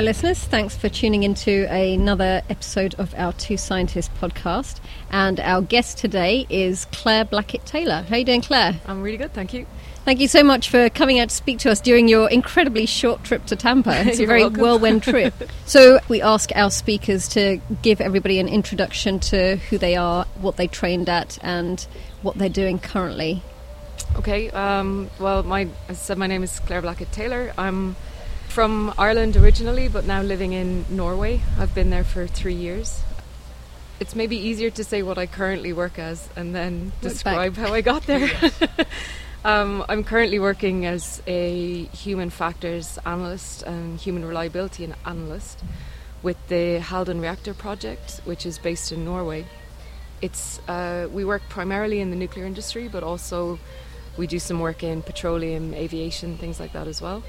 Hello, listeners. Thanks for tuning into another episode of our Two Scientists podcast. And our guest today is Claire Blackett Taylor. How are you doing, Claire? I'm really good, thank you. Thank you so much for coming out to speak to us during your incredibly short trip to Tampa. It's a very welcome. whirlwind trip. so, we ask our speakers to give everybody an introduction to who they are, what they trained at, and what they're doing currently. Okay, um, well, my as I said, my name is Claire Blackett Taylor. I'm from Ireland originally, but now living in Norway. I've been there for three years. It's maybe easier to say what I currently work as and then Look describe how I got there. um, I'm currently working as a human factors analyst and human reliability analyst with the Halden Reactor project, which is based in Norway. It's uh, we work primarily in the nuclear industry, but also we do some work in petroleum, aviation, things like that as well.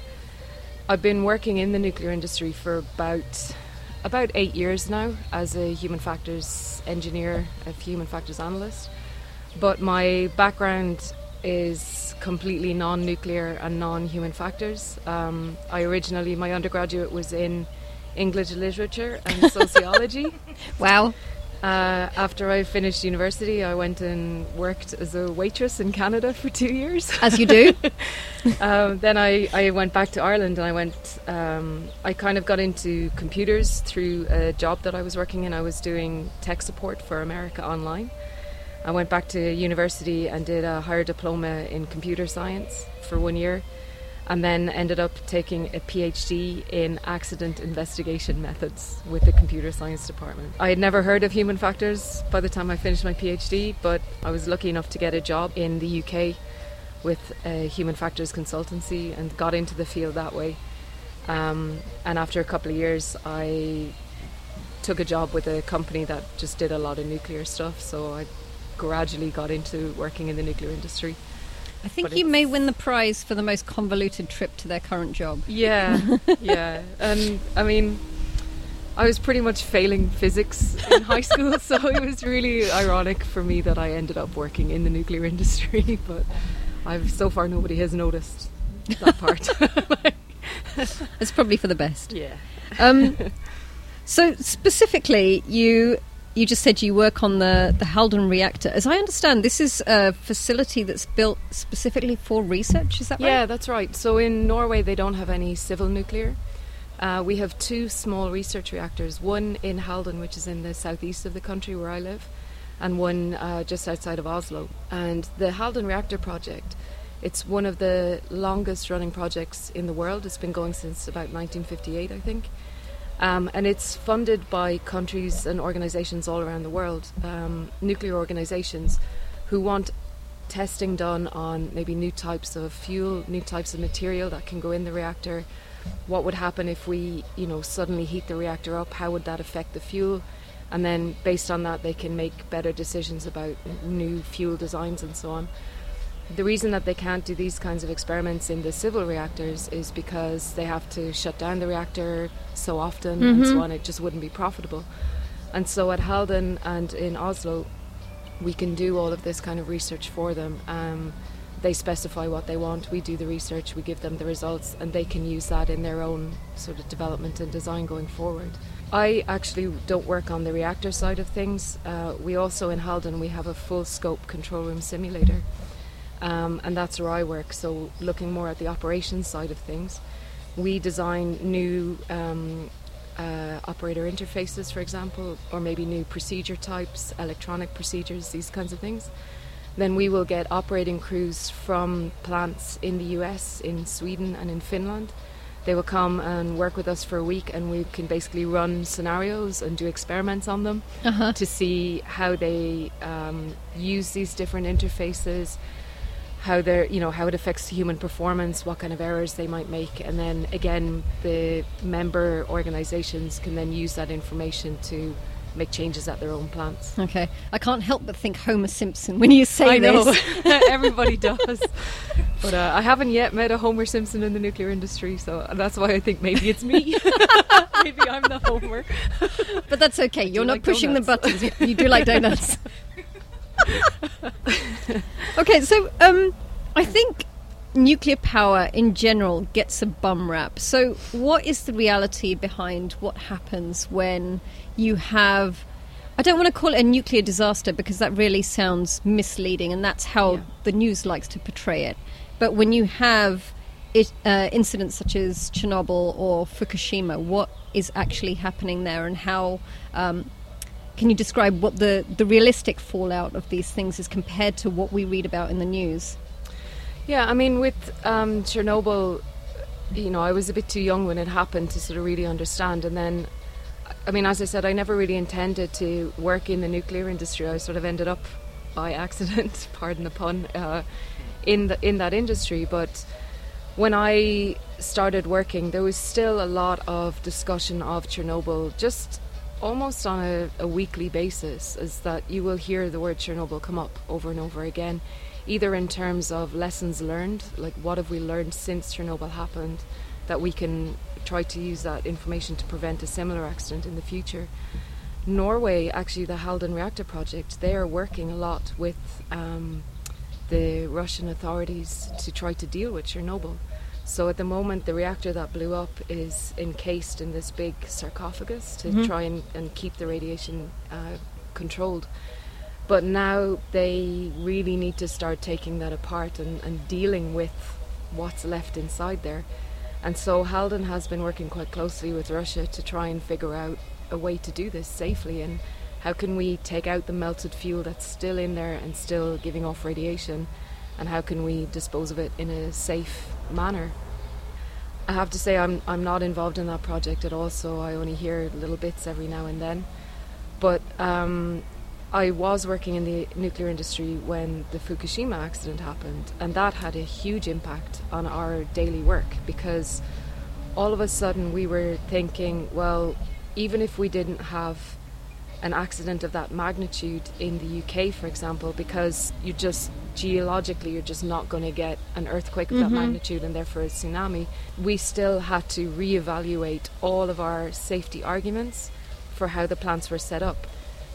I've been working in the nuclear industry for about about eight years now as a human factors engineer, a human factors analyst. But my background is completely non-nuclear and non-human factors. Um, I originally my undergraduate was in English literature and sociology. Wow. Uh, after I finished university, I went and worked as a waitress in Canada for two years. As you do. um, then I, I went back to Ireland and I went, um, I kind of got into computers through a job that I was working in. I was doing tech support for America Online. I went back to university and did a higher diploma in computer science for one year and then ended up taking a PhD in accident investigation methods with the computer science department. I had never heard of human factors by the time I finished my PhD, but I was lucky enough to get a job in the UK with a human factors consultancy and got into the field that way. Um, and after a couple of years, I took a job with a company that just did a lot of nuclear stuff, so I gradually got into working in the nuclear industry. I think But you may win the prize for the most convoluted trip to their current job. Yeah, yeah. And I mean, I was pretty much failing physics in high school, so it was really ironic for me that I ended up working in the nuclear industry. But I've so far nobody has noticed that part. It's probably for the best. yeah. Um, so specifically, you you just said you work on the the Halden reactor. As I understand, this is a facility that's built specifically for research. Is that right? Yeah, that's right. So in Norway, they don't have any civil nuclear. Uh, we have two small research reactors, one in Halden, which is in the southeast of the country where I live, and one uh, just outside of Oslo. And the Halden Reactor Project, it's one of the longest running projects in the world. It's been going since about 1958, I think. Um, and it's funded by countries and organizations all around the world, um, nuclear organizations, who want testing done on maybe new types of fuel, new types of material that can go in the reactor. What would happen if we, you know, suddenly heat the reactor up? How would that affect the fuel? And then, based on that, they can make better decisions about new fuel designs and so on. The reason that they can't do these kinds of experiments in the civil reactors is because they have to shut down the reactor so often and so on. It just wouldn't be profitable. And so at Halden and in Oslo, we can do all of this kind of research for them. Um, they specify what they want, we do the research, we give them the results, and they can use that in their own sort of development and design going forward. I actually don't work on the reactor side of things. Uh, we also in Halden we have a full scope control room simulator, um, and that's where I work. So looking more at the operations side of things, we design new um, uh, operator interfaces, for example, or maybe new procedure types, electronic procedures, these kinds of things. Then we will get operating crews from plants in the US, in Sweden, and in Finland. They will come and work with us for a week, and we can basically run scenarios and do experiments on them Uh-huh. to see how they um, use these different interfaces, how they're, you know, how it affects human performance, what kind of errors they might make, and then again, the member organisations can then use that information to make changes at their own plants. Okay. I can't help but think Homer Simpson when you say I know this. everybody does, but uh, I haven't yet met a Homer Simpson in the nuclear industry, so that's why I think maybe it's me. maybe I'm the Homer. But that's okay. You're not like pushing the buttons. You do like donuts. okay, so um, I think nuclear power in general gets a bum rap. So, what is the reality behind what happens when you have? I don't want to call it a nuclear disaster because that really sounds misleading, and that's how yeah. the news likes to portray it. But when you have it, uh, incidents such as Chernobyl or Fukushima, what is actually happening there, and how um, can you describe what the, the realistic fallout of these things is compared to what we read about in the news? Yeah, I mean, with um, Chernobyl, you know, I was a bit too young when it happened to sort of really understand. And then, I mean, as I said, I never really intended to work in the nuclear industry. I sort of ended up by accident, pardon the pun, uh, in the in that industry. But when I started working, there was still a lot of discussion of Chernobyl, just almost on a, a weekly basis. Is that you will hear the word Chernobyl come up over and over again either in terms of lessons learned, like what have we learned since Chernobyl happened, that we can try to use that information to prevent a similar accident in the future. Norway, actually, the Halden reactor project, they are working a lot with um, the Russian authorities to try to deal with Chernobyl. So at the moment, the reactor that blew up is encased in this big sarcophagus to mm-hmm. try and, and, keep the radiation uh, controlled. But now they really need to start taking that apart and, and dealing with what's left inside there. And so Halden has been working quite closely with Russia to try and figure out a way to do this safely and how can we take out the melted fuel that's still in there and still giving off radiation and how can we dispose of it in a safe manner. I have to say I'm I'm not involved in that project at all, so I only hear little bits every now and then. But um, I was working in the nuclear industry when the Fukushima accident happened, and that had a huge impact on our daily work because all of a sudden we were thinking, well, even if we didn't have an accident of that magnitude in the UK, for example, because you just geologically you're just not going to get an earthquake of mm-hmm. that magnitude and therefore a tsunami, we still had to reevaluate all of our safety arguments for how the plants were set up.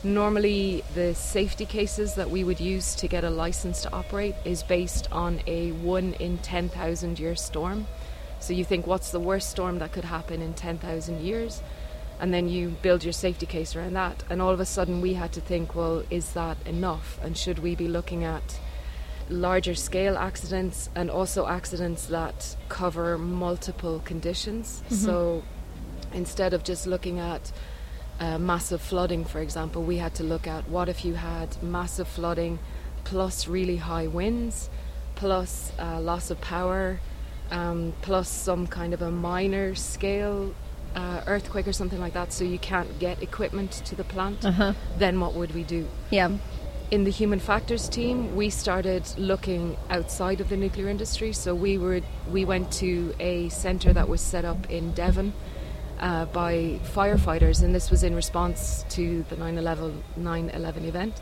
Normally, the safety cases that we would use to get a license to operate is based on a 1 in 10,000 year storm. So you think, what's the worst storm that could happen in 10,000 years? And then you build your safety case around that. And all of a sudden, we had to think, well, is that enough? And should we be looking at larger scale accidents and also accidents that cover multiple conditions? Mm-hmm. So instead of just looking at uh, massive flooding, for example, we had to look at what if you had massive flooding plus really high winds, plus uh, loss of power, um, plus some kind of a minor scale uh, earthquake or something like that, so you can't get equipment to the plant, uh-huh. then what would we do? Yeah. In the human factors team, we started looking outside of the nuclear industry. So we were we went to a centre that was set up in Devon, uh, by firefighters, and this was in response to the 9 11 event.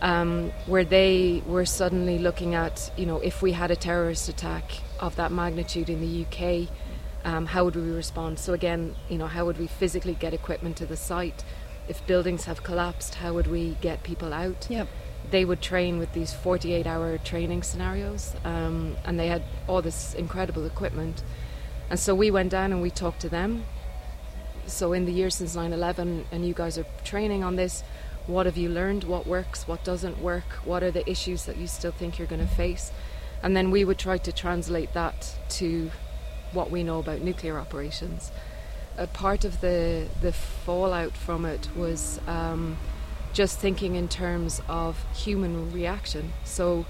Um, where they were suddenly looking at, you know, if we had a terrorist attack of that magnitude in the UK, um, how would we respond? So again, you know, how would we physically get equipment to the site? If buildings have collapsed, how would we get people out? Yep. They would train with these 48-hour training scenarios, um, and they had all this incredible equipment. And so we went down and we talked to them, so, in the years since 9 11, and you guys are training on this, what have you learned? What works? What doesn't work? What are the issues that you still think you're going to face? And then we would try to translate that to what we know about nuclear operations. A part of the, the fallout from it was um, just thinking in terms of human reaction. So,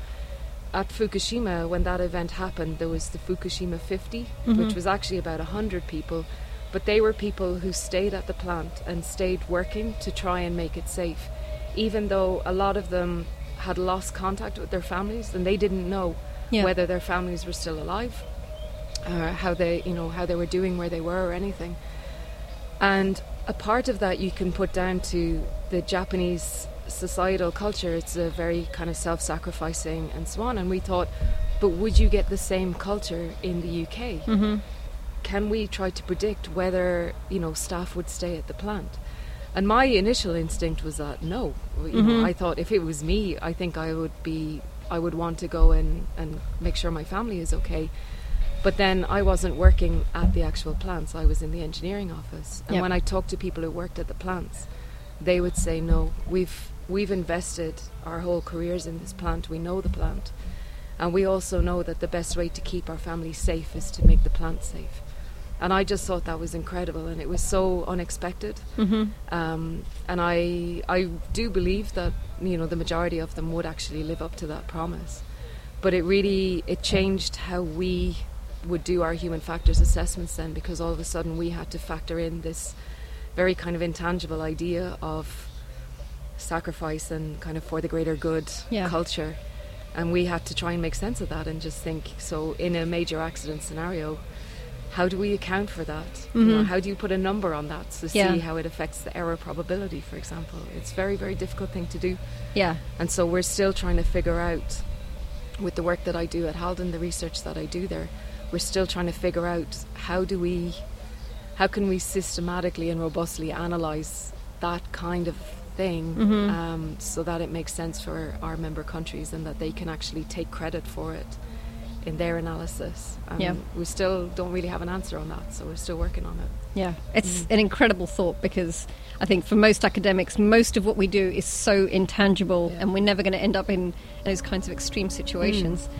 at Fukushima, when that event happened, there was the Fukushima 50, mm-hmm. which was actually about 100 people but they were people who stayed at the plant and stayed working to try and make it safe, even though a lot of them had lost contact with their families and they didn't know yeah. whether their families were still alive or how they, you know, how they were doing where they were or anything. And a part of that you can put down to the Japanese societal culture. It's a very kind of self sacrificing and so on. And we thought, but would you get the same culture in the UK? Mm-hmm can we try to predict whether you know staff would stay at the plant? And my initial instinct was that no. You mm-hmm. know, I thought if it was me, I think I would be I would want to go and, and make sure my family is okay. But then I wasn't working at the actual plants, I was in the engineering office. And Yep. when I talked to people who worked at the plants, they would say, No, we've we've invested our whole careers in this plant, we know the plant. And we also know that the best way to keep our family safe is to make the plant safe. And I just thought that was incredible and it was so unexpected. Mm-hmm. Um, and I I do believe that you know the majority of them would actually live up to that promise. But it really it changed how we would do our human factors assessments then because all of a sudden we had to factor in this very kind of intangible idea of sacrifice and kind of for the greater good Yeah. culture. And we had to try and make sense of that and just think so in a major accident scenario, how do we account for that? You know, Mhm. how do you put a number on that to Yeah. see how it affects the error probability, for example? It's very, very difficult thing to do. Yeah. And so we're still trying to figure out, with the work that I do at Halden, the research that I do there, we're still trying to figure out how do we, how can we systematically and robustly analyze that kind of thing Mhm. um, so that it makes sense for our member countries and that they can actually take credit for it in their analysis. And Yeah. we still don't really have an answer on that, so we're still working on it. Yeah, it's Mm. an incredible thought because I think for most academics, most of what we do is so intangible, Yeah. and we're never going to end up in those kinds of extreme situations. Mm.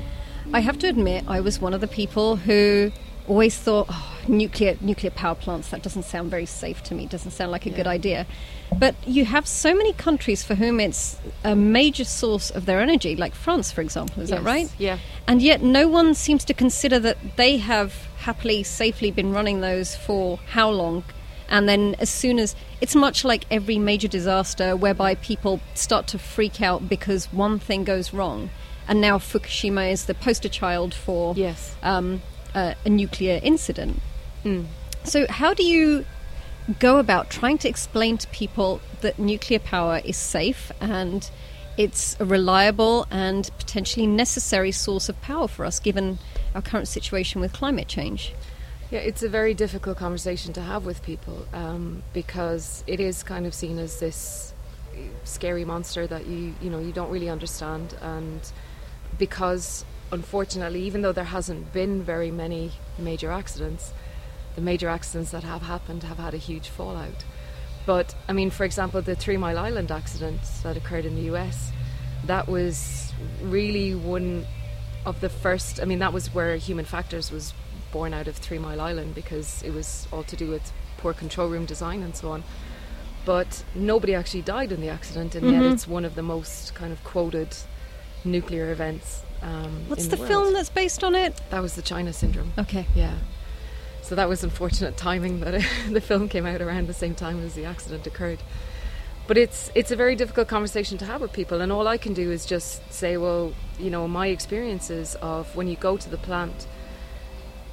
I have to admit, I was one of the people who always thought, oh, nuclear nuclear power plants that doesn't sound very safe to me. Doesn't sound like a good idea. But you have so many countries for whom it's a major source of their energy, like France, for example. Is that right? Yeah. And yet, no one seems to consider that they have happily, safely been running those for how long. And then, as soon as it's much like every major disaster whereby people start to freak out because one thing goes wrong. And now Fukushima is the poster child for Yes. um, a, a nuclear incident. Mm. So, how do you go about trying to explain to people that nuclear power is safe and it's a reliable and potentially necessary source of power for us given our current situation with climate change? Yeah, it's a very difficult conversation to have with people um, because it is kind of seen as this scary monster that you you know you don't really understand, and because unfortunately, even though there hasn't been very many major accidents, the major accidents that have happened have had a huge fallout. But I mean, for example, the Three Mile Island accident that occurred in the U.S. That was really one of the first. I mean, that was where human factors was born out of Three Mile Island because it was all to do with poor control room design and so on. But nobody actually died in the accident, and yet Mhm. it's one of the most kind of quoted nuclear events. Um, What's the, the, film that's based on it? That was the China syndrome. Okay. Yeah. So that was unfortunate timing that the film came out around the same time as the accident occurred. But it's it's a very difficult conversation to have with people, and all I can do is just say, well, you know, my experiences of when you go to the plant,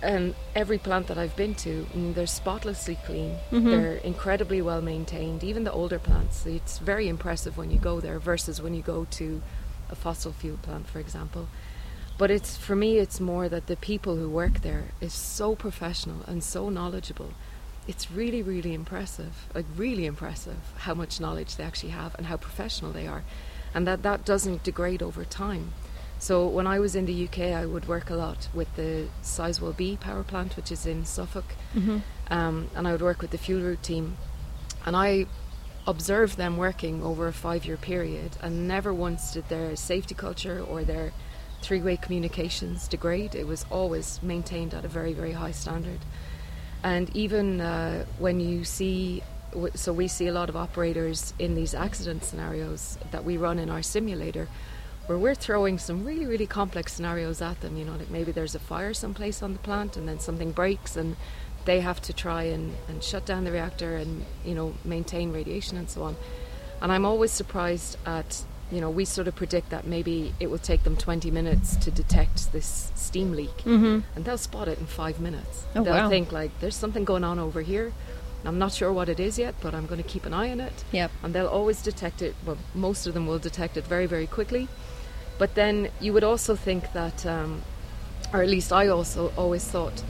and every plant that I've been to, mm, they're spotlessly clean. Mhm. They're incredibly well maintained. Even the older plants, it's very impressive when you go there versus when you go to a fossil fuel plant, for example. But it's for me, it's more that the people who work there is so professional and so knowledgeable. It's really, really impressive, like really impressive, how much knowledge they actually have and how professional they are, and that that doesn't degrade over time. So when I was in the UK, I would work a lot with the Sizewell B power plant, which is in Suffolk, Mm-hmm. um, and I would work with the fuel route team, and I observed them working over a five-year period, and never once did their safety culture or their three-way communications degrade. It was always maintained at a very, very high standard. And even uh, when you see, so we see a lot of operators in these accident scenarios that we run in our simulator, where we're throwing some really, really complex scenarios at them. You know, like maybe there's a fire someplace on the plant, and then something breaks, and they have to try and, and shut down the reactor and you know maintain radiation and so on. And I'm always surprised at you know we sort of predict that maybe it will take them 20 minutes to detect this steam leak, Mm-hmm. and they'll spot it in five minutes. Oh, they'll wow. think like there's something going on over here. I'm not sure what it is yet, but I'm going to keep an eye on it Yep. and they'll always detect it. Well, most of them will detect it very, very quickly. But then you would also think that, um, or at least I also always thought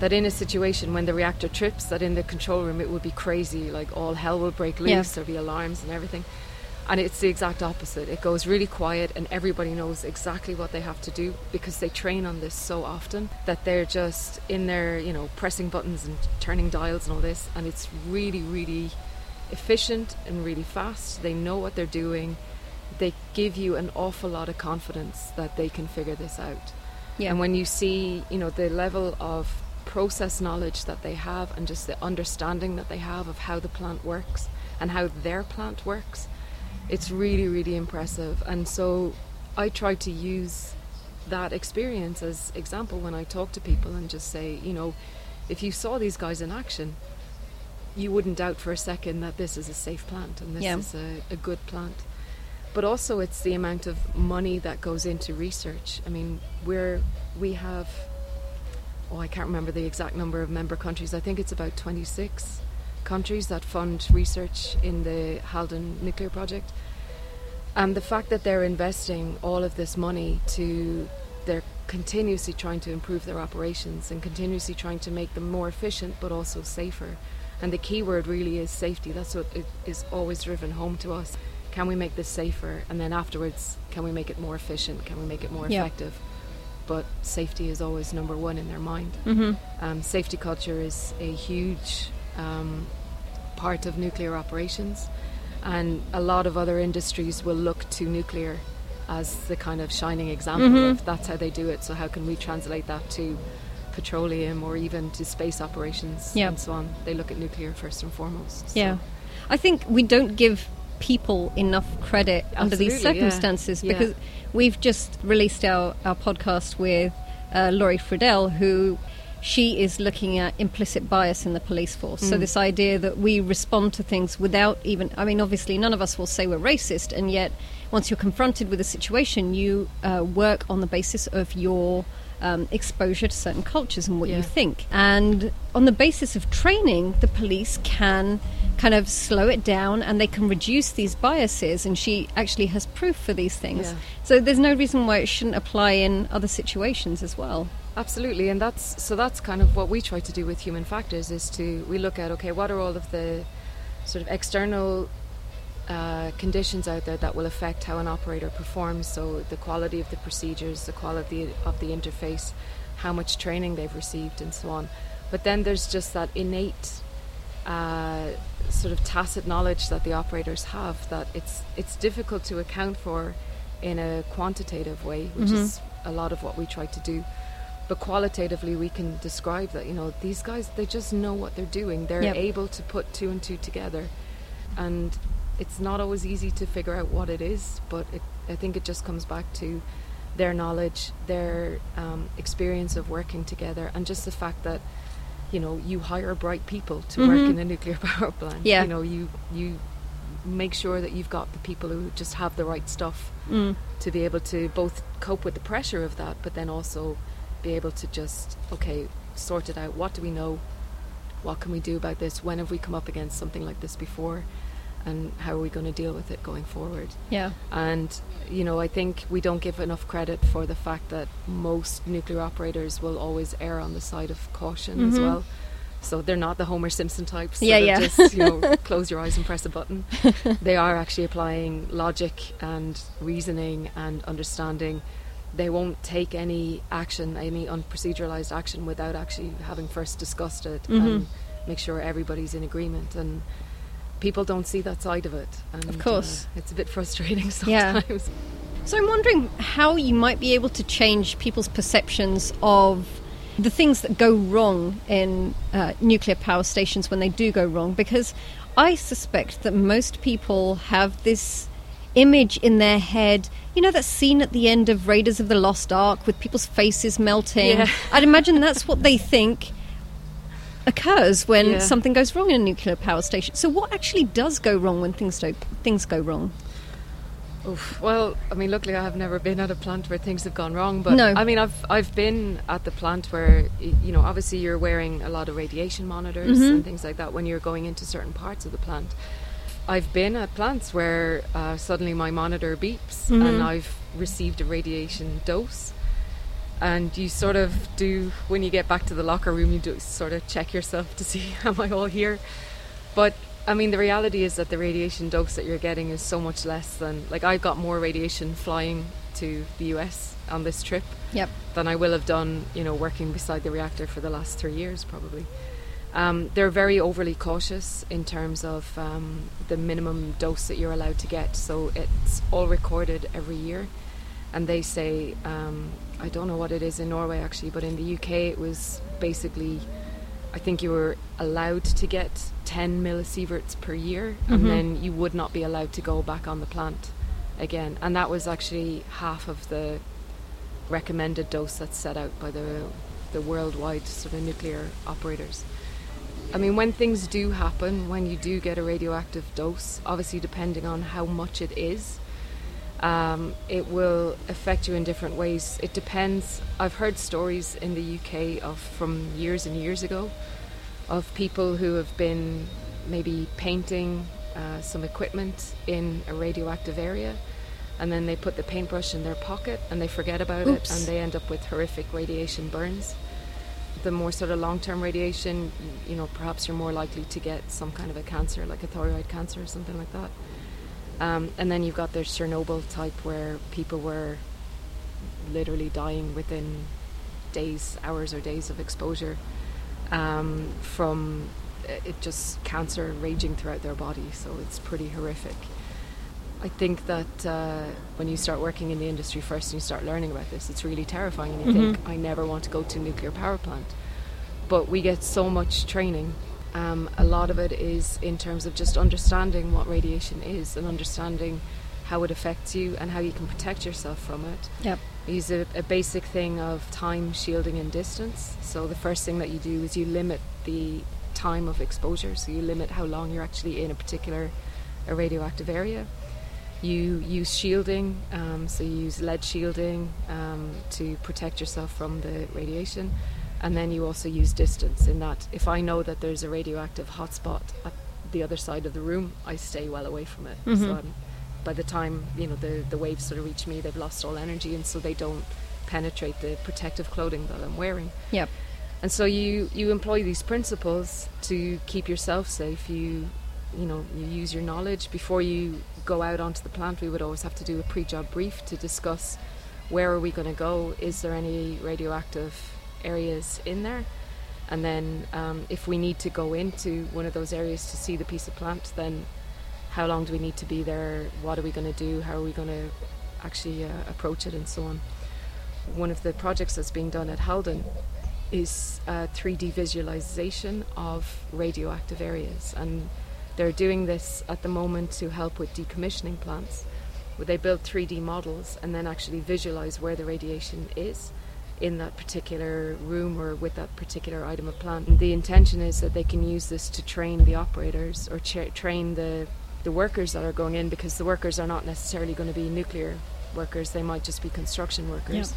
that in a situation when the reactor trips, that in the control room it would be crazy, like all hell will break Yeah. loose, there'll be alarms and everything. And it's the exact opposite. It goes really quiet, and everybody knows exactly what they have to do because they train on this so often that they're just in there, you know, pressing buttons and turning dials and all this. And it's really, really efficient and really fast. They know what they're doing. They give you an awful lot of confidence that they can figure this out. Yeah. And when you see, you know, the level of process knowledge that they have and just the understanding that they have of how the plant works and how their plant works, it's really, really impressive. And so I try to use that experience as example when I talk to people and just say, you know, if you saw these guys in action, you wouldn't doubt for a second that this is a safe plant and this Yeah. is a, a good plant. But also, it's the amount of money that goes into research. I mean, we're we have oh, I can't remember the exact number of member countries. I think it's about 26 countries that fund research in the Halden nuclear project. And the fact that they're investing all of this money to, they're continuously trying to improve their operations and continuously trying to make them more efficient but also safer. And the key word really is safety. That's what it is always driven home to us. Can we make this safer? And then afterwards, can we make it more efficient? Can we make it more effective? But safety is always number one in their mind. hmm Um, safety culture is a huge um, part of nuclear operations, and a lot of other industries will look to nuclear as the kind of shining example Mhm. of that's how they do it. So how can we translate that to petroleum or even to space operations and so on? They look at nuclear first and foremost. So- Yeah. I think we don't give people enough credit under these Absolutely, yeah. circumstances Yeah. We've just released our, our podcast with uh, Laurie Friedel, who she is looking at implicit bias in the police force. So, Mm. this idea that we respond to things without even, I mean, obviously, none of us will say we're racist, and yet, once you're confronted with a situation, you uh, work on the basis of your um, exposure to certain cultures and what you think. And on the basis of training, the police can kind of slow it down and they can reduce these biases. And she actually has proof for these things. Yeah. So there's no reason why it shouldn't apply in other situations as well. Absolutely, and that's so that's kind of what we try to do with human factors is to we look at okay, what are all of the sort of external uh, conditions out there that will affect how an operator performs. So the quality of the procedures, the quality of the interface, how much training they've received, and so on. But then there's just that innate uh, sort of tacit knowledge that the operators have that it's it's difficult to account for in a quantitative way, which Mhm. is a lot of what we try to do. But qualitatively, we can describe that you know these guys they just know what they're doing. They're Yep. able to put two and two together, and it's not always easy to figure out what it is. But it, I think it just comes back to their knowledge, their um, experience of working together, and just the fact that you know you hire bright people to Mhm. work in a nuclear power plant. Yeah. You know you you make sure that you've got the people who just have the right stuff Mm. to be able to both cope with the pressure of that, but then also be able to just okay sort it out. What do we know? What can we do about this? When have we come up against something like this before? And how are we going to deal with it going forward? Yeah. And you know, I think we don't give enough credit for the fact that most nuclear operators will always err on the side of caution as Mhm. well. So they're not the Homer Simpson types. Yeah, yeah. Just you know, close your eyes and press a button. they are actually applying logic and reasoning and understanding. They won't take any action, any unproceduralized action, without actually having first discussed it Mhm. and make sure everybody's in agreement. And people don't see that side of it. And, Of course. uh, it's a bit frustrating sometimes. Yeah. So I'm wondering how you might be able to change people's perceptions of the things that go wrong in uh, nuclear power stations when they do go wrong, because I suspect that most people have this image in their head. You know that scene at the end of Raiders of the Lost Ark with people's faces melting. Yeah. I'd imagine that's what they think occurs when Yeah. something goes wrong in a nuclear power station. So what actually does go wrong when things do, things go wrong? Oof. Well, I mean, luckily I have never been at a plant where things have gone wrong. But No. I mean, I've I've been at the plant where you know, obviously you're wearing a lot of radiation monitors Mhm. and things like that when you're going into certain parts of the plant. I've been at plants where uh, suddenly my monitor beeps Mhm. and I've received a radiation dose. And you sort of do when you get back to the locker room, you do sort of check yourself to see am I all here. But I mean, the reality is that the radiation dose that you're getting is so much less than like I got more radiation flying to the US on this trip yep. than I will have done, you know, working beside the reactor for the last three years probably. Um, they're very overly cautious in terms of um, the minimum dose that you're allowed to get. So it's all recorded every year, and they say um, I don't know what it is in Norway actually, but in the UK it was basically I think you were allowed to get 10 millisieverts per year, mm-hmm. and then you would not be allowed to go back on the plant again. And that was actually half of the recommended dose that's set out by the the worldwide sort of nuclear operators. I mean, when things do happen, when you do get a radioactive dose, obviously depending on how much it is, um, it will affect you in different ways. It depends. I've heard stories in the UK of from years and years ago of people who have been maybe painting uh, some equipment in a radioactive area and then they put the paintbrush in their pocket and they forget about Oops. it and they end up with horrific radiation burns. The more sort of long term radiation, you know, perhaps you're more likely to get some kind of a cancer, like a thyroid cancer or something like that. Um, and then you've got the Chernobyl type where people were literally dying within days, hours, or days of exposure um, from uh, it just cancer raging throughout their body. So it's pretty horrific. I think that uh, when you start working in the industry first and you start learning about this, it's really terrifying, and you mm-hmm. think, I never want to go to a nuclear power plant. But we get so much training um, a lot of it is in terms of just understanding what radiation is and understanding how it affects you and how you can protect yourself from it. Yep. Use a, a basic thing of time, shielding, and distance. So the first thing that you do is you limit the time of exposure. So you limit how long you're actually in a particular a radioactive area. You use shielding, um, so you use lead shielding um, to protect yourself from the radiation and then you also use distance in that if I know that there's a radioactive hotspot at the other side of the room, I stay well away from it. Mm-hmm. So I'm, by the time you know the the waves sort of reach me, they've lost all energy, and so they don't penetrate the protective clothing that I'm wearing. Yep. And so you you employ these principles to keep yourself safe. You you know you use your knowledge before you go out onto the plant. We would always have to do a pre-job brief to discuss where are we going to go. Is there any radioactive areas in there. And then, um, if we need to go into one of those areas to see the piece of plant, then how long do we need to be there? What are we going to do? How are we going to actually uh, approach it, and so on. One of the projects that's being done at Halden is a 3D visualization of radioactive areas, and they're doing this at the moment to help with decommissioning plants, where they build 3D models and then actually visualize where the radiation is in that particular room or with that particular item of plant. The intention is that they can use this to train the operators or train the the workers that are going in because the workers are not necessarily going to be nuclear workers; they might just be construction workers.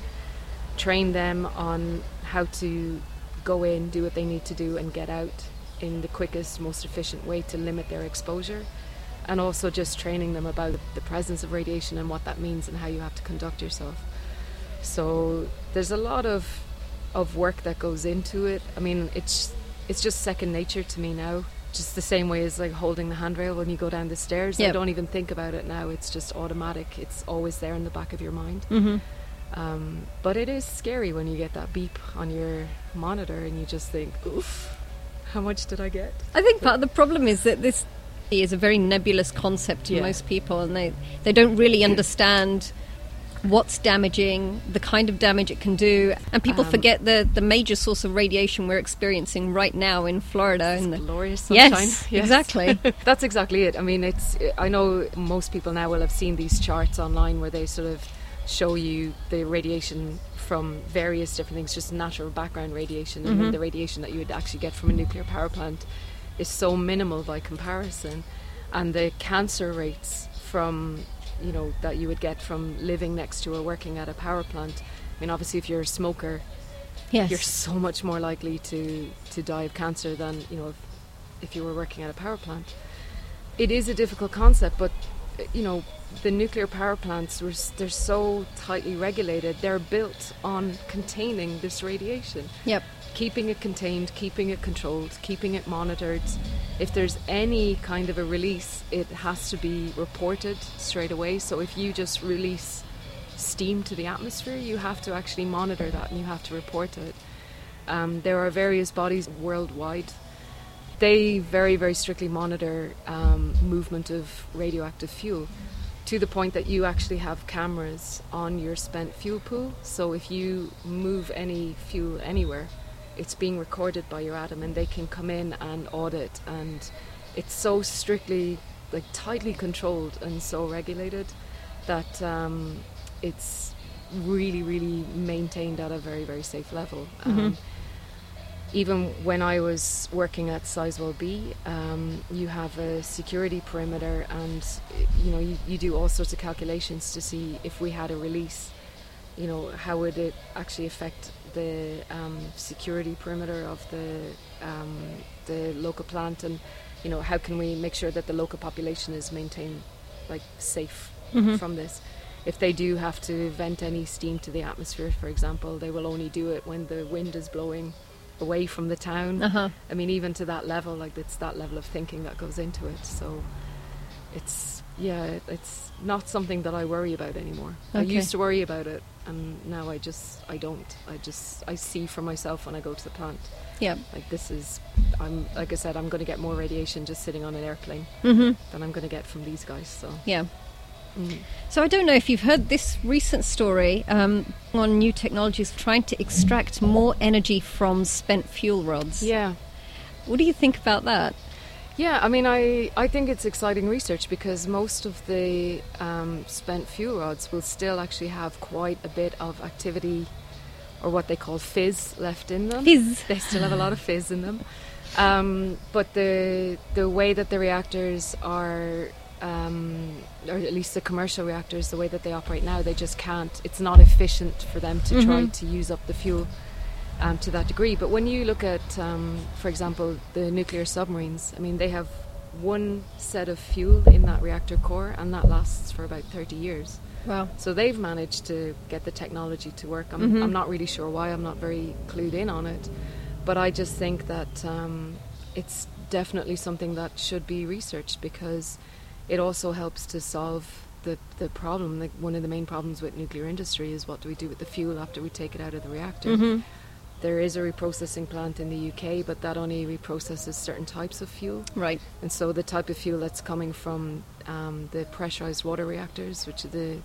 Train them on how to go in, do what they need to do, and get out in the quickest, most efficient way to limit their exposure. And also just training them about the presence of radiation and what that means and how you have to conduct yourself. So there's a lot of of work that goes into it. I mean, it's it's just second nature to me now. Just the same way as like holding the handrail when you go down the stairs. Yep. I don't even think about it now. It's just automatic. It's always there in the back of your mind. Mm-hmm. Um, but it is scary when you get that beep on your monitor and you just think, oof, how much did I get? I think part of the problem is that this is a very nebulous concept to yeah. most people and they, they don't really understand what's damaging, the kind of damage it can do, and people um, forget the the major source of radiation we're experiencing right now in Florida. It's in the, glorious sunshine. Yes, yes. exactly. That's exactly it. I mean, it's. I know most people now will have seen these charts online where they sort of show you the radiation from various different things, just natural background radiation, mm-hmm. and then the radiation that you would actually get from a nuclear power plant is so minimal by comparison, and the cancer rates from you know that you would get from living next to or working at a power plant. I mean, obviously, if you're a smoker, yes. you're so much more likely to to die of cancer than you know if, if you were working at a power plant. It is a difficult concept, but you know the nuclear power plants were they're so tightly regulated. They're built on containing this radiation. Yep. Keeping it contained, keeping it controlled, keeping it monitored if there's any kind of a release, it has to be reported straight away. So if you just release steam to the atmosphere, you have to actually monitor that and you have to report it. Um, there are various bodies worldwide. They very, very strictly monitor um, movement of radioactive fuel to the point that you actually have cameras on your spent fuel pool. So if you move any fuel anywhere, it's being recorded by Euratom and they can come in and audit. And it's so strictly, like tightly controlled and so regulated that um, it's really, really maintained at a very, very safe level. Mm-hmm. Um, even when I was working at Sizewell B, um, you have a security perimeter, and you know you, you do all sorts of calculations to see if we had a release, you know how would it actually affect the um, security perimeter of the um, the local plant, and you know how can we make sure that the local population is maintained like safe Mhm. from this. If they do have to vent any steam to the atmosphere, for example, they will only do it when the wind is blowing away from the town. Uh huh. I mean, even to that level, like it's that level of thinking that goes into it. So it's yeah, it's not something that I worry about anymore. I used to worry about it, and now I just I don't. I just I see for myself when I go to the plant. Yeah. Like this is, I'm like I said, I'm going to get more radiation just sitting on an airplane Mm-hmm. than I'm going to get from these guys. So Yeah. mm. So I don't know if you've heard this recent story um, on new technologies trying to extract more energy from spent fuel rods. yeah. What do you think about that? Yeah, I mean, I, I think it's exciting research because most of the um, spent fuel rods will still actually have quite a bit of activity or what they call fizz left in them. Fizz. They still have a lot of fizz in them. Um, but the the way that the reactors are, um, or at least the commercial reactors, the way that they operate now, they just can't. It's not efficient for them to try Mhm. to use up the fuel um, to that degree. But when you look at, um, for example, the nuclear submarines, I mean, they have one set of fuel in that reactor core, and that lasts for about 30 years. Wow. So they've managed to get the technology to work. I'm, Mhm. I'm not really sure why. I'm not very clued in on it, but I just think that um, it's definitely something that should be researched because it also helps to solve the the problem. Like one of the main problems with nuclear industry is what do we do with the fuel after we take it out of the reactor? Mm-hmm. There is a reprocessing plant in the UK, but that only reprocesses certain types of fuel. Right. And so the type of fuel that's coming from um, the pressurized water reactors, which are the,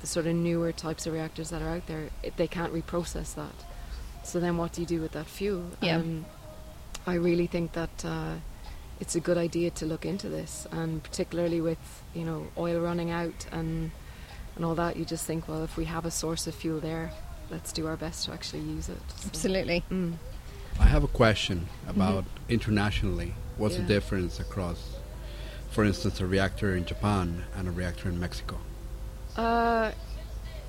the sort of newer types of reactors that are out there, it, they can't reprocess that. So then what do you do with that fuel? Yeah. Um, I really think that uh, it's a good idea to look into this, and particularly with you know oil running out and and all that, you just think, well, if we have a source of fuel there, let's do our best to actually use it. So- Absolutely. Mm. I have a question about internationally. What's Yeah. the difference across, for instance, a reactor in Japan and a reactor in Mexico? Uh,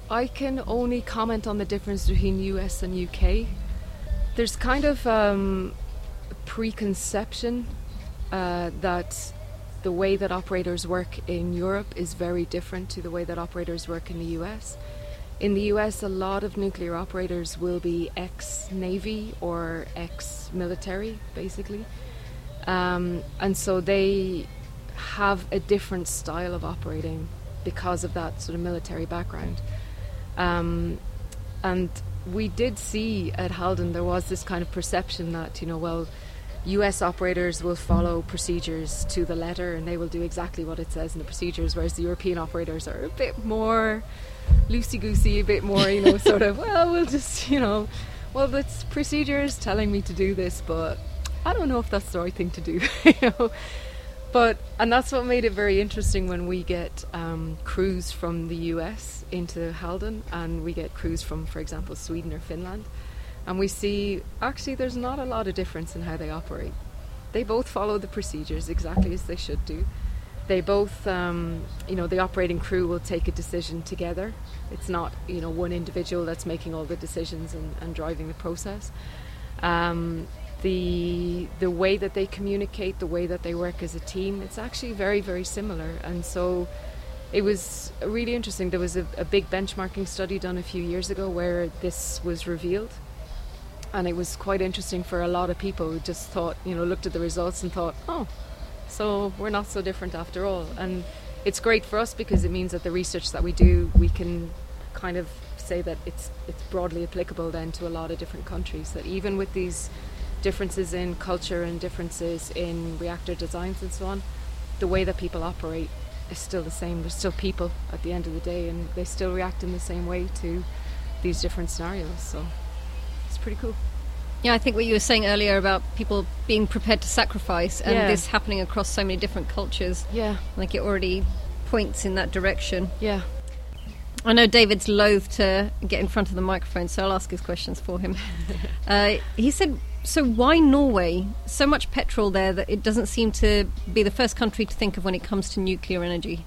I can only comment on the difference between US and UK. There's kind of um, preconception uh, that the way that operators work in Europe is very different to the way that operators work in the US. In the US, a lot of nuclear operators will be ex Navy or ex military, basically. Um, and so they have a different style of operating because of that sort of military background. Um, and we did see at Halden there was this kind of perception that, you know, well, US operators will follow procedures to the letter and they will do exactly what it says in the procedures, whereas the European operators are a bit more loosey goosey, a bit more, you know, sort of, well, we'll just, you know, well, it's procedures telling me to do this, but I don't know if that's the right thing to do, you know. But and that's what made it very interesting when we get um, crews from the US into Halden, and we get crews from, for example, Sweden or Finland, and we see actually there's not a lot of difference in how they operate. They both follow the procedures exactly as they should do. They both, um, you know, the operating crew will take a decision together. It's not, you know, one individual that's making all the decisions and, and driving the process. Um, the the way that they communicate, the way that they work as a team, it's actually very very similar. And so it was really interesting. There was a, a big benchmarking study done a few years ago where this was revealed, and it was quite interesting for a lot of people who just thought, you know, looked at the results and thought, oh, so we're not so different after all. And it's great for us because it means that the research that we do, we can kind of say that it's it's broadly applicable then to a lot of different countries. That even with these differences in culture and differences in reactor designs and so on, the way that people operate is still the same. They're still people at the end of the day, and they still react in the same way to these different scenarios. So it's pretty cool. Yeah, I think what you were saying earlier about people being prepared to sacrifice and Yeah. this happening across so many different cultures, Yeah, like it already points in that direction. yeah. I know David's loath to get in front of the microphone, so I'll ask his questions for him. uh, he said, So why Norway? So much petrol there that it doesn't seem to be the first country to think of when it comes to nuclear energy.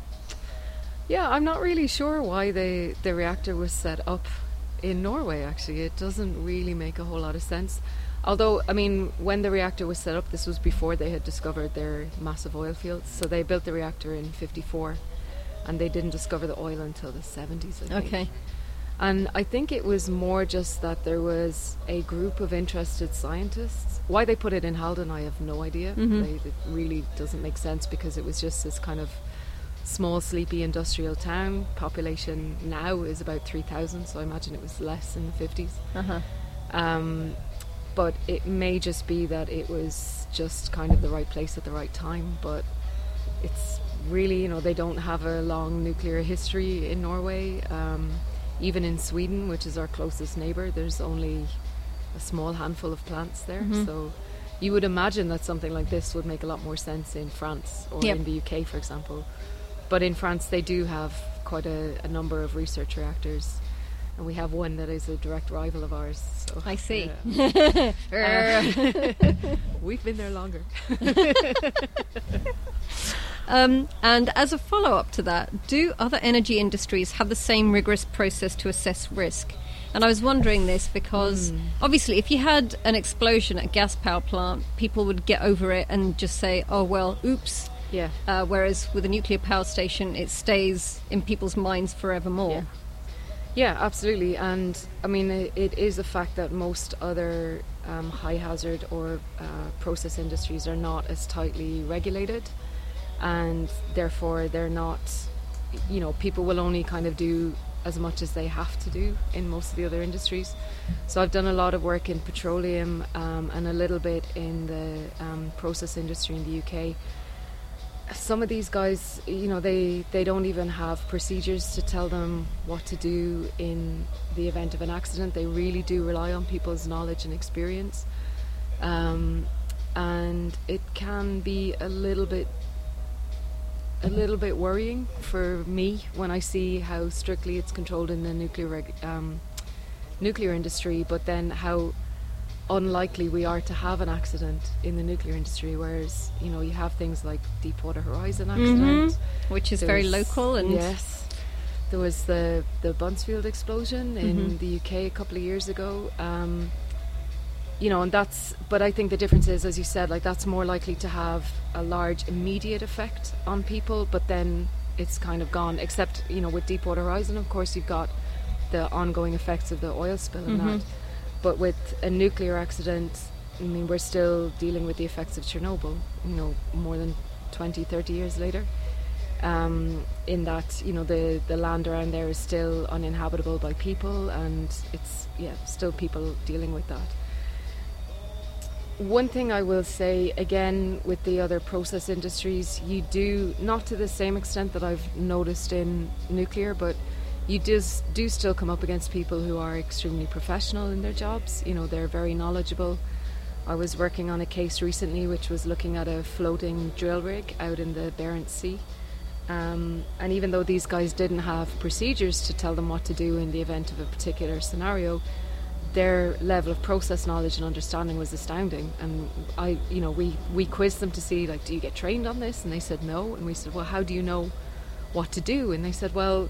Yeah, I'm not really sure why the the reactor was set up in Norway. Actually, it doesn't really make a whole lot of sense. Although, I mean, when the reactor was set up, this was before they had discovered their massive oil fields. So they built the reactor in '54, and they didn't discover the oil until the '70s. I think. Okay. And I think it was more just that there was a group of interested scientists. Why they put it in Halden, I have no idea. Mhm. They, it really doesn't make sense because it was just this kind of small, sleepy industrial town. Population now is about 3,000, so I imagine it was less in the 50s. Uh-huh. Um, but it may just be that it was just kind of the right place at the right time. But it's really, you know, they don't have a long nuclear history in Norway. Um, even in Sweden, which is our closest neighbour, there's only a small handful of plants there. Mhm. So you would imagine that something like this would make a lot more sense in France or Yep. in the UK, for example. But in France, they do have quite a, a number of research reactors. And we have one that is a direct rival of ours. So, I see. Uh, we've been there longer. Um, and as a follow up to that, do other energy industries have the same rigorous process to assess risk? And I was wondering this because Hmm. obviously, if you had an explosion at a gas power plant, people would get over it and just say, oh, well, oops. Yeah. Uh, whereas with a nuclear power station, it stays in people's minds forevermore. Yeah. Yeah, absolutely. And I mean, it, it is a fact that most other um, high hazard or uh, process industries are not as tightly regulated, and therefore they're not, you know, people will only kind of do as much as they have to do in most of the other industries. So I've done a lot of work in petroleum um, and a little bit in the um, process industry in the UK some of these guys, you know, they, they don't even have procedures to tell them what to do in the event of an accident. They really do rely on people's knowledge and experience. Um, and it can be a little bit a little bit worrying for me when I see how strictly it's controlled in the nuclear um, nuclear industry, but then how unlikely we are to have an accident in the nuclear industry. Whereas you know you have things like Deepwater Horizon accident, Which is There very was- local and yes, there was the the Buncefield explosion in Mhm. the UK a couple of years ago. Um, you know, and that's. But I think the difference is, as you said, like that's more likely to have a large immediate effect on people, but then it's kind of gone. Except you know, with Deepwater Horizon, of course, you've got the ongoing effects of the oil spill and Mhm. that. But with a nuclear accident, I mean, we're still dealing with the effects of Chernobyl. You know, more than 20, 30 years later. Um, in that, you know, the the land around there is still uninhabitable by people, and it's yeah, still people dealing with that. One thing I will say again with the other process industries, you do not to the same extent that I've noticed in nuclear, but you just do still come up against people who are extremely professional in their jobs. You know, they're very knowledgeable. I was working on a case recently which was looking at a floating drill rig out in the Barents Sea. Um, and even though these guys didn't have procedures to tell them what to do in the event of a particular scenario, their level of process knowledge and understanding was astounding. And I, you know, we, we quizzed them to see, like, do you get trained on this? And they said no. And we said, well, how do you know what to do? And they said, well,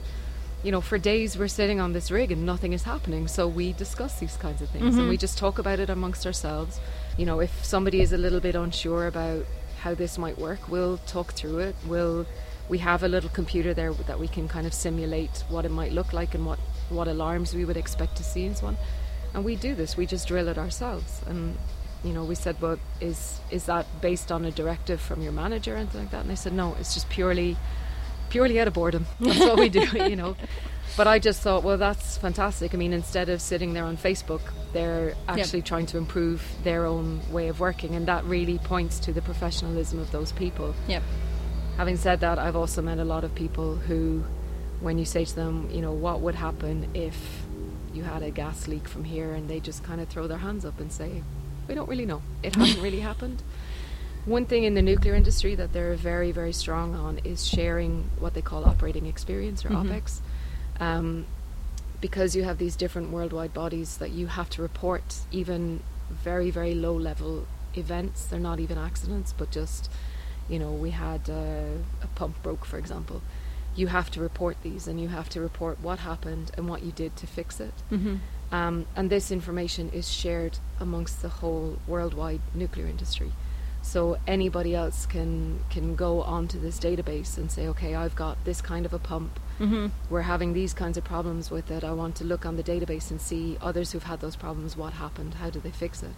you know, for days we're sitting on this rig and nothing is happening. So we discuss these kinds of things and we mm-hmm. just talk about it amongst ourselves. You know, if somebody is a little bit unsure about how this might work, we'll talk through it. We'll we have a little computer there that we can kind of simulate what it might look like and what what alarms we would expect to see and so on. and we do this. We just drill it ourselves. And you know, we said, well, is is that based on a directive from your manager or anything like that? And they said, no, it's just purely purely out of boredom. That's what we do, you know. But I just thought, well, that's fantastic. I mean, instead of sitting there on Facebook, they're actually yep. trying to improve their own way of working, and that really points to the professionalism of those people. Yep. Having said that, I've also met a lot of people who, when you say to them, you know, what would happen if you had a gas leak from here, and they just kind of throw their hands up and say, we don't really know. It hasn't really happened. One thing in the nuclear industry that they're very, very strong on is sharing what they call operating experience or mm-hmm. OPEX. Um, because you have these different worldwide bodies that you have to report even very, very low level events. They're not even accidents, but just, you know, we had uh, a pump broke, for example. You have to report these and you have to report what happened and what you did to fix it. Mm-hmm. Um, and this information is shared amongst the whole worldwide nuclear industry. So anybody else can can go onto this database and say, okay, I've got this kind of a pump. Mm-hmm. We're having these kinds of problems with it. I want to look on the database and see others who've had those problems. What happened? How did they fix it?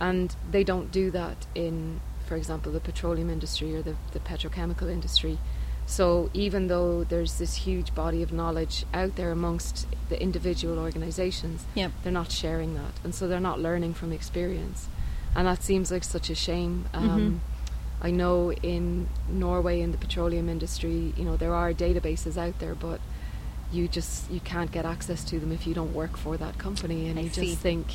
And they don't do that in, for example, the petroleum industry or the, the petrochemical industry. So even though there's this huge body of knowledge out there amongst the individual organizations, yep. they're not sharing that. And so they're not learning from experience. And that seems like such a shame. Um, mm-hmm. I know in Norway in the petroleum industry, you know, there are databases out there, but you just you can't get access to them if you don't work for that company and I you see. just think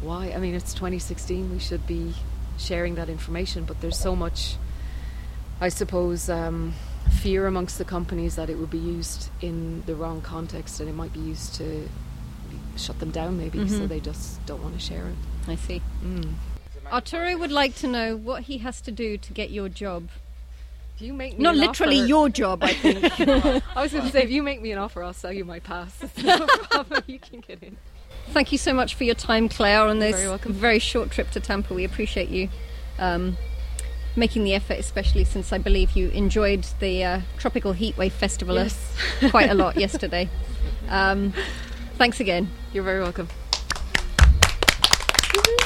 why? I mean, it's 2016, we should be sharing that information, but there's so much I suppose um, fear amongst the companies that it would be used in the wrong context and it might be used to shut them down maybe mm-hmm. so they just don't want to share it i see mm. arturo would like to know what he has to do to get your job if you make not literally offer, your job i think i was going to say if you make me an offer i'll sell you my pass no you can get in thank you so much for your time claire on this very, very short trip to tampa we appreciate you um, making the effort, especially since I believe you enjoyed the uh, Tropical Heatwave Festival yes. quite a lot yesterday. Um, thanks again. You're very welcome. Woo-hoo.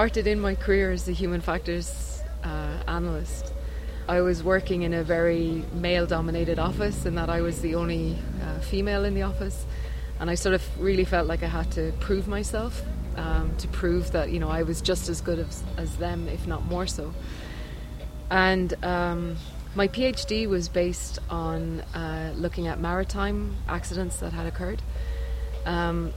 Started in my career as a human factors uh, analyst, I was working in a very male dominated office and that I was the only uh, female in the office. And I sort of really felt like I had to prove myself um, to prove that, you know, I was just as good as, as them, if not more so. And um, my PhD was based on uh, looking at maritime accidents that had occurred. Um,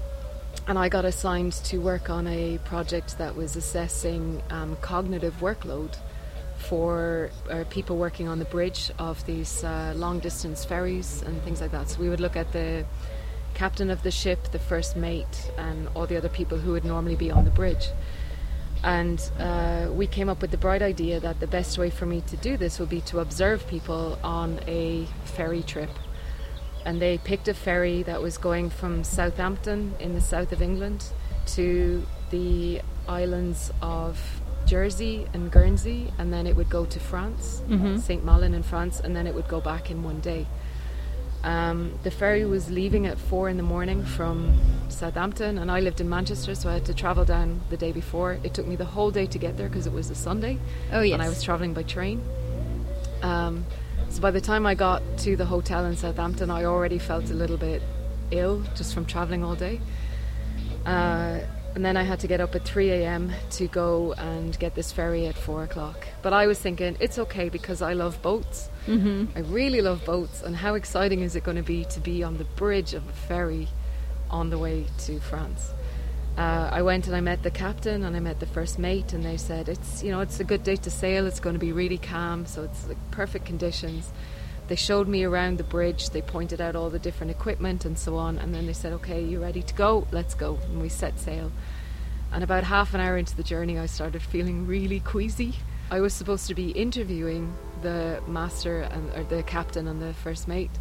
and I got assigned to work on a project that was assessing um, cognitive workload for uh, people working on the bridge of these uh, long distance ferries and things like that. So we would look at the captain of the ship, the first mate, and all the other people who would normally be on the bridge. And uh, we came up with the bright idea that the best way for me to do this would be to observe people on a ferry trip and they picked a ferry that was going from Southampton in the south of England to the islands of Jersey and Guernsey, and then it would go to France, mm-hmm. St. Malo in France, and then it would go back in one day. Um, the ferry was leaving at four in the morning from Southampton, and I lived in Manchester, so I had to travel down the day before. It took me the whole day to get there because it was a Sunday. Oh, yes. And I was traveling by train. Um, so by the time I got to the hotel in Southampton, I already felt a little bit ill just from traveling all day. Uh, and then I had to get up at 3 a.m. to go and get this ferry at 4 o'clock. But I was thinking, it's okay because I love boats. Mm-hmm. I really love boats. And how exciting is it going to be to be on the bridge of a ferry on the way to France? Uh, I went and I met the captain and I met the first mate, and they said it's you know it's a good day to sail. It's going to be really calm, so it's like perfect conditions. They showed me around the bridge. They pointed out all the different equipment and so on, and then they said, "Okay, you ready to go? Let's go." And we set sail. And about half an hour into the journey, I started feeling really queasy. I was supposed to be interviewing the master and or the captain and the first mate,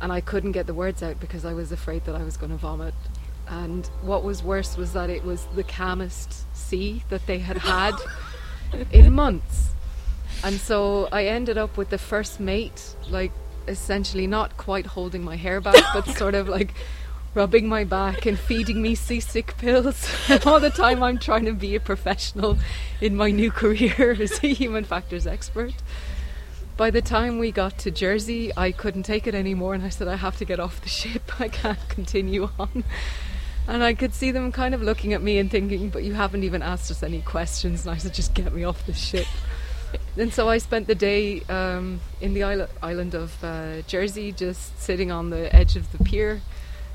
and I couldn't get the words out because I was afraid that I was going to vomit. And what was worse was that it was the calmest sea that they had had in months. And so I ended up with the first mate, like essentially not quite holding my hair back, but sort of like rubbing my back and feeding me seasick pills. all the time I'm trying to be a professional in my new career as a human factors expert. By the time we got to Jersey, I couldn't take it anymore, and I said, I have to get off the ship. I can't continue on. And I could see them kind of looking at me and thinking, but you haven't even asked us any questions. And I said, just get me off the ship. and so I spent the day um, in the isla- island of uh, Jersey, just sitting on the edge of the pier,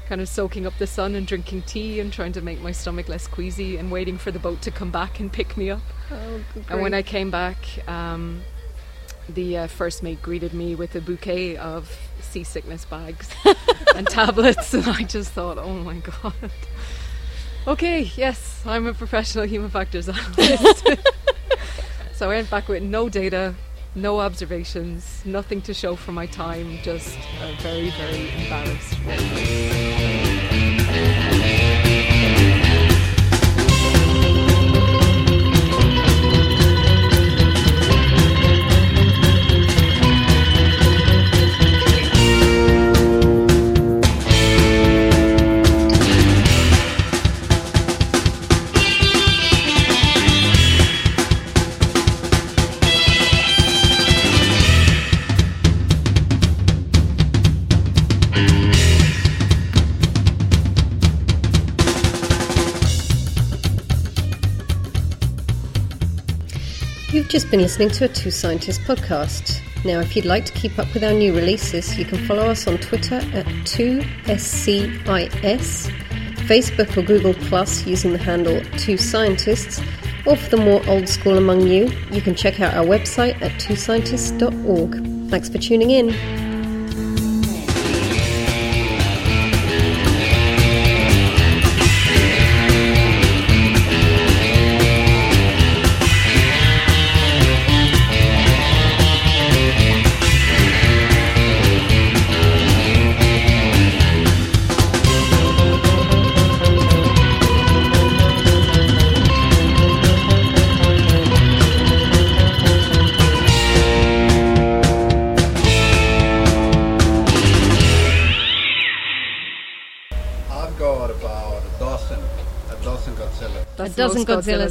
kind of soaking up the sun and drinking tea and trying to make my stomach less queasy and waiting for the boat to come back and pick me up. Oh, And when I came back, um, the uh, first mate greeted me with a bouquet of seasickness bags and tablets, and I just thought, oh my god. Okay, yes, I'm a professional human factors analyst. so I went back with no data, no observations, nothing to show for my time, just uh, very, very embarrassed. Been listening to a Two Scientists podcast. Now, if you'd like to keep up with our new releases, you can follow us on Twitter at 2SCIS, Facebook or Google Plus using the handle Two Scientists, or for the more old school among you, you can check out our website at twoscientists.org. Thanks for tuning in. Godzilla.